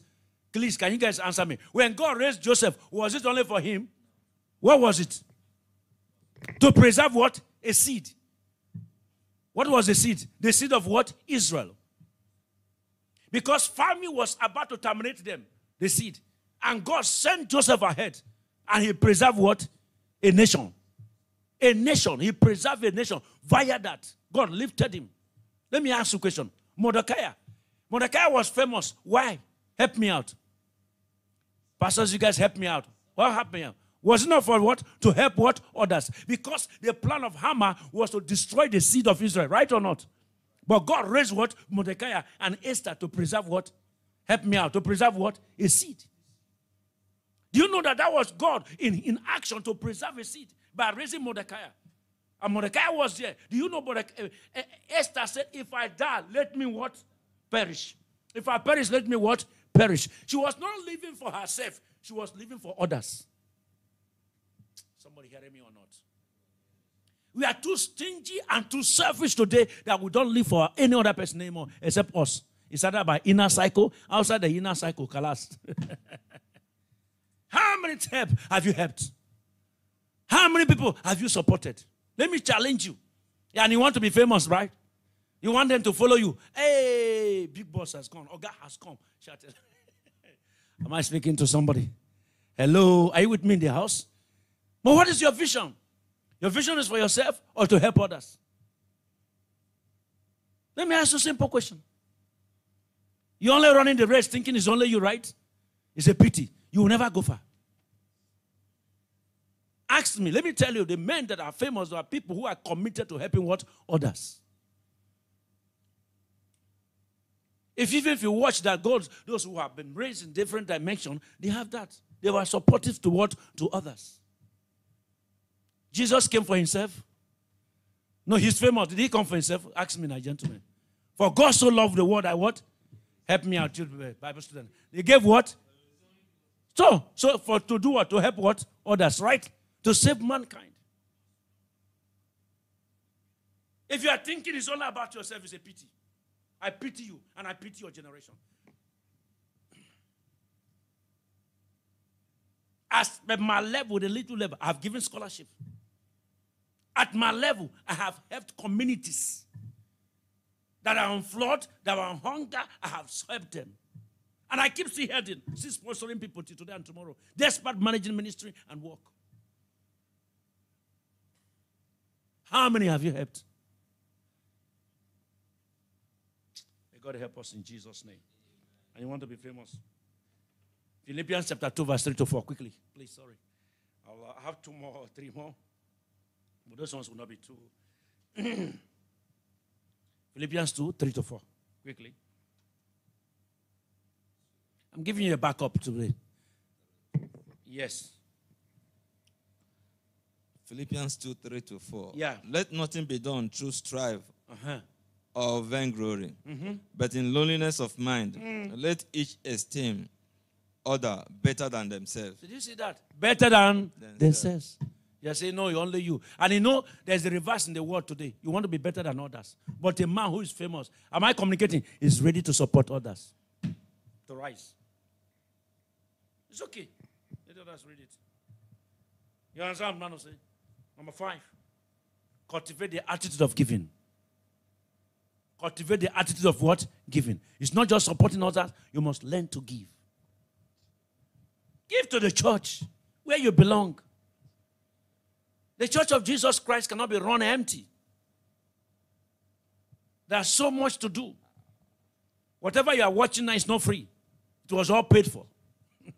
Please, can you guys answer me? When God raised Joseph, was it only for him? What was it? To preserve what? A seed. What was the seed? The seed of what? Israel. Because famine was about to terminate them. the seed. And God sent Joseph ahead. And he preserved what? A nation. A nation. He preserved a nation via that. God lifted him. Let me ask you a question. Mordecai. Mordecai was famous. Why? Help me out. Pastors, you guys help me out. What happened? Was it not for what? To help what? Others. Because the plan of Haman was to destroy the seed of Israel, right or not? But God raised what? Mordecai and Esther to preserve what? Help me out. To preserve what? A seed. Do you know that that was God in, in action to preserve a seed by raising Mordecai? And Mordecai was there. Do you know Mordecai? Uh, uh, Esther said, If I die, let me what? Perish. If I perish, let me what? Perish. She was not living for herself, she was living for others. Somebody hearing me or not? We are too stingy and too selfish today that we don't live for any other person anymore except us. It's either by inner cycle, outside the inner cycle, collapsed. How many help have you helped? How many people have you supported? Let me challenge you. Yeah, and you want to be famous, right? You want them to follow you. Hey, big boss has come. God has come. Shout it. Am I speaking to somebody? Hello, are you with me in the house? But what is your vision? Your vision is for yourself or to help others? Let me ask you a simple question. You're only running the race thinking it's only you, right? It's a pity. You will never go far. Ask me, let me tell you, the men that are famous are people who are committed to helping what? Others. If even if you watch that, God, those who have been raised in different dimensions, they have that. They were supportive to what? To others. Jesus came for himself. No, he's famous. Did he come for himself? Ask me, now, gentlemen. For God so loved the world, I what? Help me out, uh, Bible student. They gave what? So, so for to do what? To help what? Others, right? To save mankind. If you are thinking it's only about yourself, it's a pity. I pity you, and I pity your generation. At my level, the little level, I've given scholarship. At my level, I have helped communities that are on flood, that are on hunger. I have helped them. And I keep still heading, still sponsoring people till today and tomorrow, despite managing ministry and work. How many have you helped? God help us in Jesus' name. And you want to be famous? Philippians chapter 2, verse 3 to 4. Quickly, please, sorry. I'll uh, have two more or three more. But those ones will not be too. Philippians 2, 3 to 4. Quickly. I'm giving you a backup today. Yes. Philippians 2 3 to 4. Yeah. Let nothing be done through strife Uh-huh. Or vainglory, Mm-hmm. but in loneliness of mind, Mm. let each esteem other better than themselves. Did you see that? Better than Themselves. themselves. You say, no, only you. And you know, there's a reverse in the world today. You want to be better than others. But a man who is famous, am I communicating, is ready to support others. To rise. It's okay. Let others read it. You understand what I'm saying? Number five. Cultivate the attitude of giving. Cultivate the attitude of what? Giving. It's not just supporting others, you must learn to give. Give to the church where you belong. The church of Jesus Christ cannot be run empty. There's so much to do. Whatever you are watching now is not free, it was all paid for.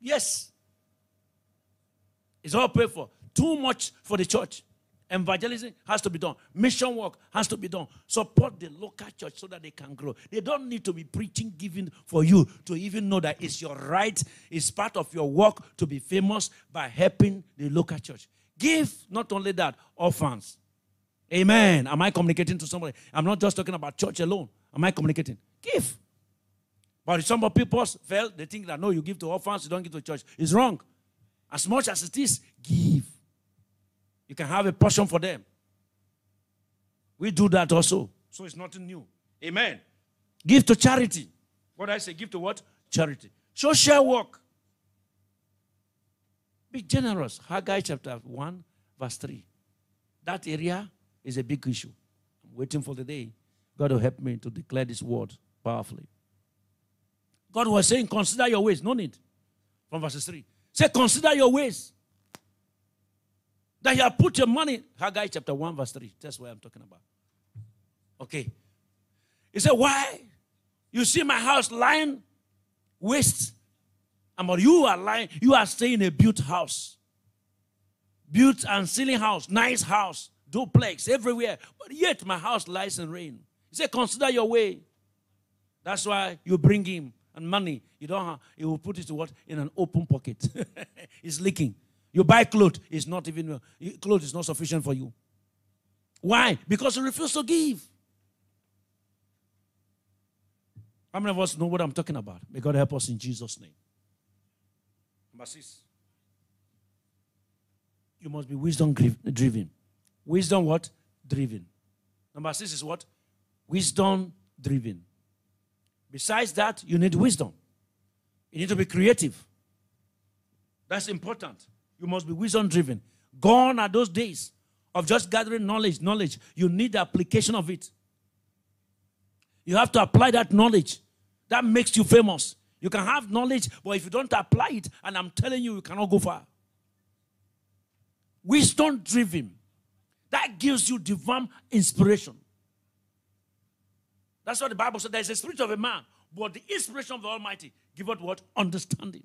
yes. It's all paid for. Too much for the church. Evangelism has to be done. Mission work has to be done. Support the local church so that they can grow. They don't need to be preaching, giving for you to even know that it's your right, it's part of your work to be famous by helping the local church. Give not only that, orphans. Amen. Am I communicating to somebody? I'm not just talking about church alone. Am I communicating? Give. But some people felt they think that no, you give to orphans, you don't give to church. It's wrong. As much as it is, give. You can have a portion for them. We do that also. So it's nothing new. Amen. Give to charity. What I say, give to what? Charity. Social work. Be generous. Haggai chapter 1, verse 3. That area is a big issue. I'm waiting for the day God will help me to declare this word powerfully. God was saying, consider your ways. No need. From verse 3. Say, consider your ways. That you have put your money. Haggai chapter 1, verse 3. That's what I'm talking about. Okay. He said, Why? You see my house lying waste. But you are lying, you are staying in a built house. Built and ceiling house, nice house, duplex everywhere. But yet my house lies in rain. He said, Consider your way. That's why you bring him and money. You don't have, he will put it to what? In an open pocket. it's leaking. You buy clothes, it's not even, clothes is not sufficient for you. Why? Because you refuse to give. How many of us know what I'm talking about? May God help us in Jesus' name. Number six. You must be wisdom driven. Wisdom what? Driven. Number six is what? Wisdom driven. Besides that, you need wisdom. You need to be creative. That's important. You must be wisdom driven. Gone are those days of just gathering knowledge, knowledge. You need the application of it. You have to apply that knowledge. That makes you famous. You can have knowledge, but if you don't apply it, and I'm telling you, you cannot go far. Wisdom driven. That gives you divine inspiration. That's what the Bible said. There's a spirit of a man, but the inspiration of the Almighty give it what? Understanding.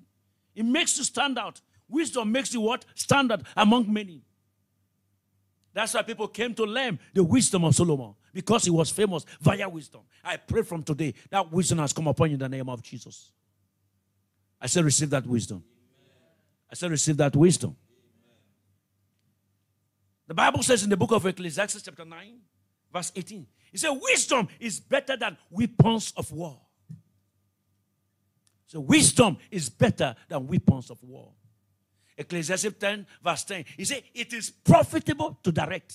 It makes you stand out. Wisdom makes you what? Standard among many. That's why people came to learn the wisdom of Solomon because he was famous via wisdom. I pray from today that wisdom has come upon you in the name of Jesus. I said, receive that wisdom. I said, receive that wisdom. The Bible says in the book of Ecclesiastes, chapter 9, verse 18, it says, Wisdom is better than weapons of war. So, wisdom is better than weapons of war. Ecclesiastes 10, verse 10. He said, It is profitable to direct.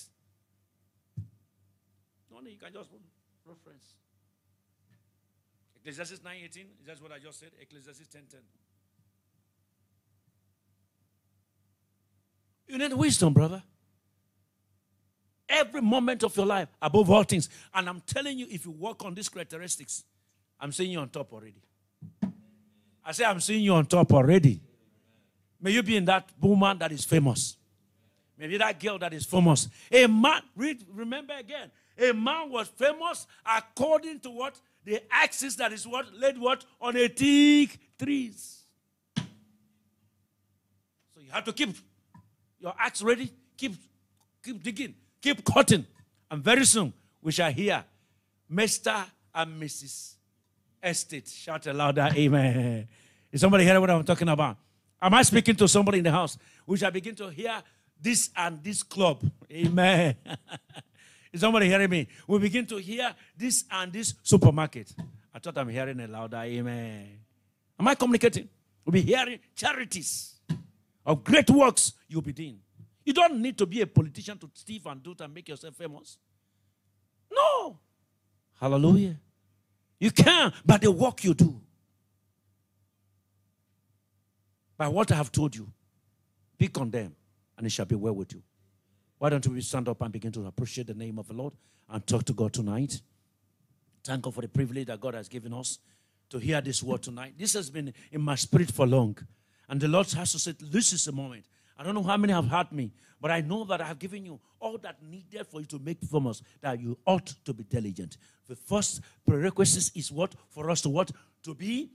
No, you can just reference. Ecclesiastes 9 18, that's what I just said. Ecclesiastes 10 10. You need wisdom, brother. Every moment of your life, above all things. And I'm telling you, if you work on these characteristics, I'm seeing you on top already. I say, I'm seeing you on top already. May you be in that woman that is famous. Maybe that girl that is famous. A man, read, remember again, a man was famous according to what? The axis that is what? Laid what? On a thick trees. So you have to keep your axe ready. Keep, keep digging. Keep cutting. And very soon we shall hear Mr. and Mrs. Estate. Shout louder, amen. Is somebody hearing what I'm talking about? Am I speaking to somebody in the house? We shall begin to hear this and this club. Amen. Is somebody hearing me? We begin to hear this and this supermarket. I thought I'm hearing a louder amen. Am I communicating? We'll be hearing charities of great works you'll be doing. You don't need to be a politician to steal and do it and make yourself famous. No. Hallelujah. You can, but the work you do. By what I have told you, be condemned, and it shall be well with you. Why don't we stand up and begin to appreciate the name of the Lord and talk to God tonight? Thank God for the privilege that God has given us to hear this word tonight. This has been in my spirit for long. And the Lord has to say, This is the moment. I don't know how many have heard me, but I know that I have given you all that needed for you to make famous, that you ought to be diligent. The first prerequisite is what? For us to what? To be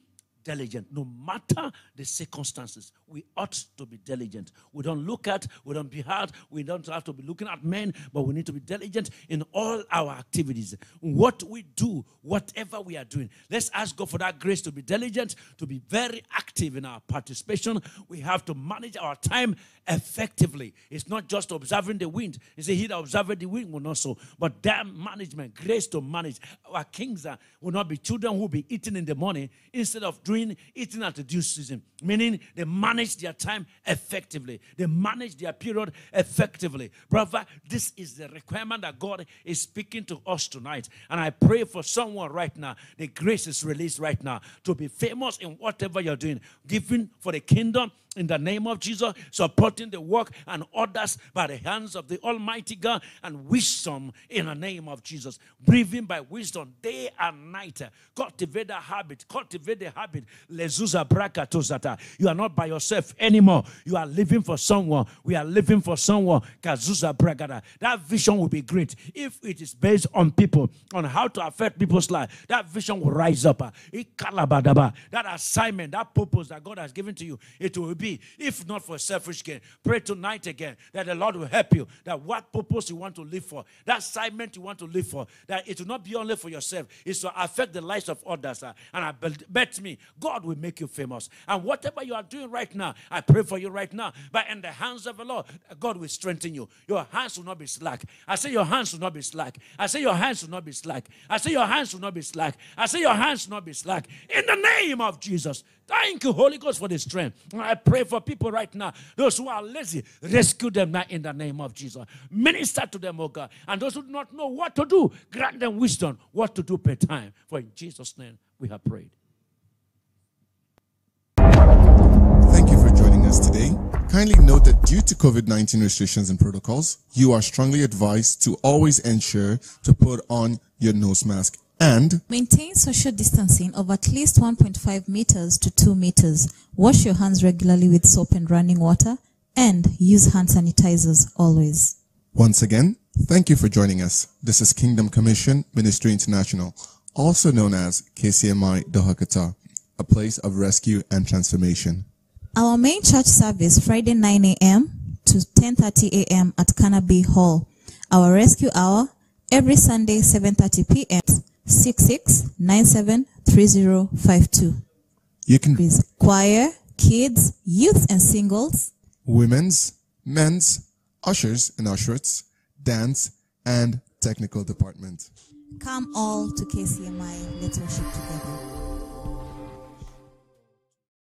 diligent. No matter the circumstances, we ought to be diligent. We don't look at, we don't be hard, we don't have to be looking at men, but we need to be diligent in all our activities. What we do, whatever we are doing, let's ask God for that grace to be diligent, to be very active in our participation. We have to manage our time effectively. It's not just observing the wind. He said, He that observeth the wind will not so. But that management, grace to manage. Our kings are, will not be children who will be eating in the morning instead of doing eating at the due season. Meaning they manage their time effectively. They manage their period effectively. Brother, this is the requirement that God is speaking to us tonight. And I pray for someone right now. The grace is released right now to be famous in whatever you're doing. Giving for the kingdom in the name of Jesus, supporting the work and orders by the hands of the Almighty God and wisdom in the name of Jesus. Breathing by wisdom day and night. Cultivate the habit. Cultivate the habit. Lezuza brakatozata. You are not by yourself anymore. You are living for someone. We are living for someone. Kazuza bragada. That vision will be great if it is based on people, on how to affect people's life. That vision will rise up. That assignment, that purpose that God has given to you, it will be, if not for selfish gain. Pray tonight again that the Lord will help you. That what purpose you want to live for, that assignment you want to live for, that it will not be only for yourself, it's to affect the lives of others. uh, And I bet me, God will make you famous. And whatever you are doing right now, I pray for you right now. But in the hands of the Lord, God will strengthen you. Your hands will not be slack. I say your hands will not be slack. I say your hands will not be slack. I say your hands will not be slack. I say your hands will not be slack. In the name of Jesus. Thank you, Holy Ghost, for the strength. I pray for people right now. Those who are lazy, rescue them now in the name of Jesus. Minister to them, oh God. And those who do not know what to do, grant them wisdom what to do per time. For in Jesus' name we have prayed. Thank you for joining us today. Kindly note that due to COVID 19 restrictions and protocols, you are strongly advised to always ensure to put on your nose mask and Maintain social distancing of at least 1.5 meters to 2 meters. Wash your hands regularly with soap and running water and use hand sanitizers always. once again, thank you for joining us. This is Kingdom Commission Ministry International, also known as KCMI Doha Qatar, a place of rescue and transformation. Our main church service Friday 9 a.m. to 10:30 a.m. at Cannabis Hall. Our rescue hour every Sunday 7:30 p.m. 66973052. You can Please choir, kids, youth and singles, women's, men's, ushers and ushers, dance, and technical department. come all to KCMI. Let's worship together.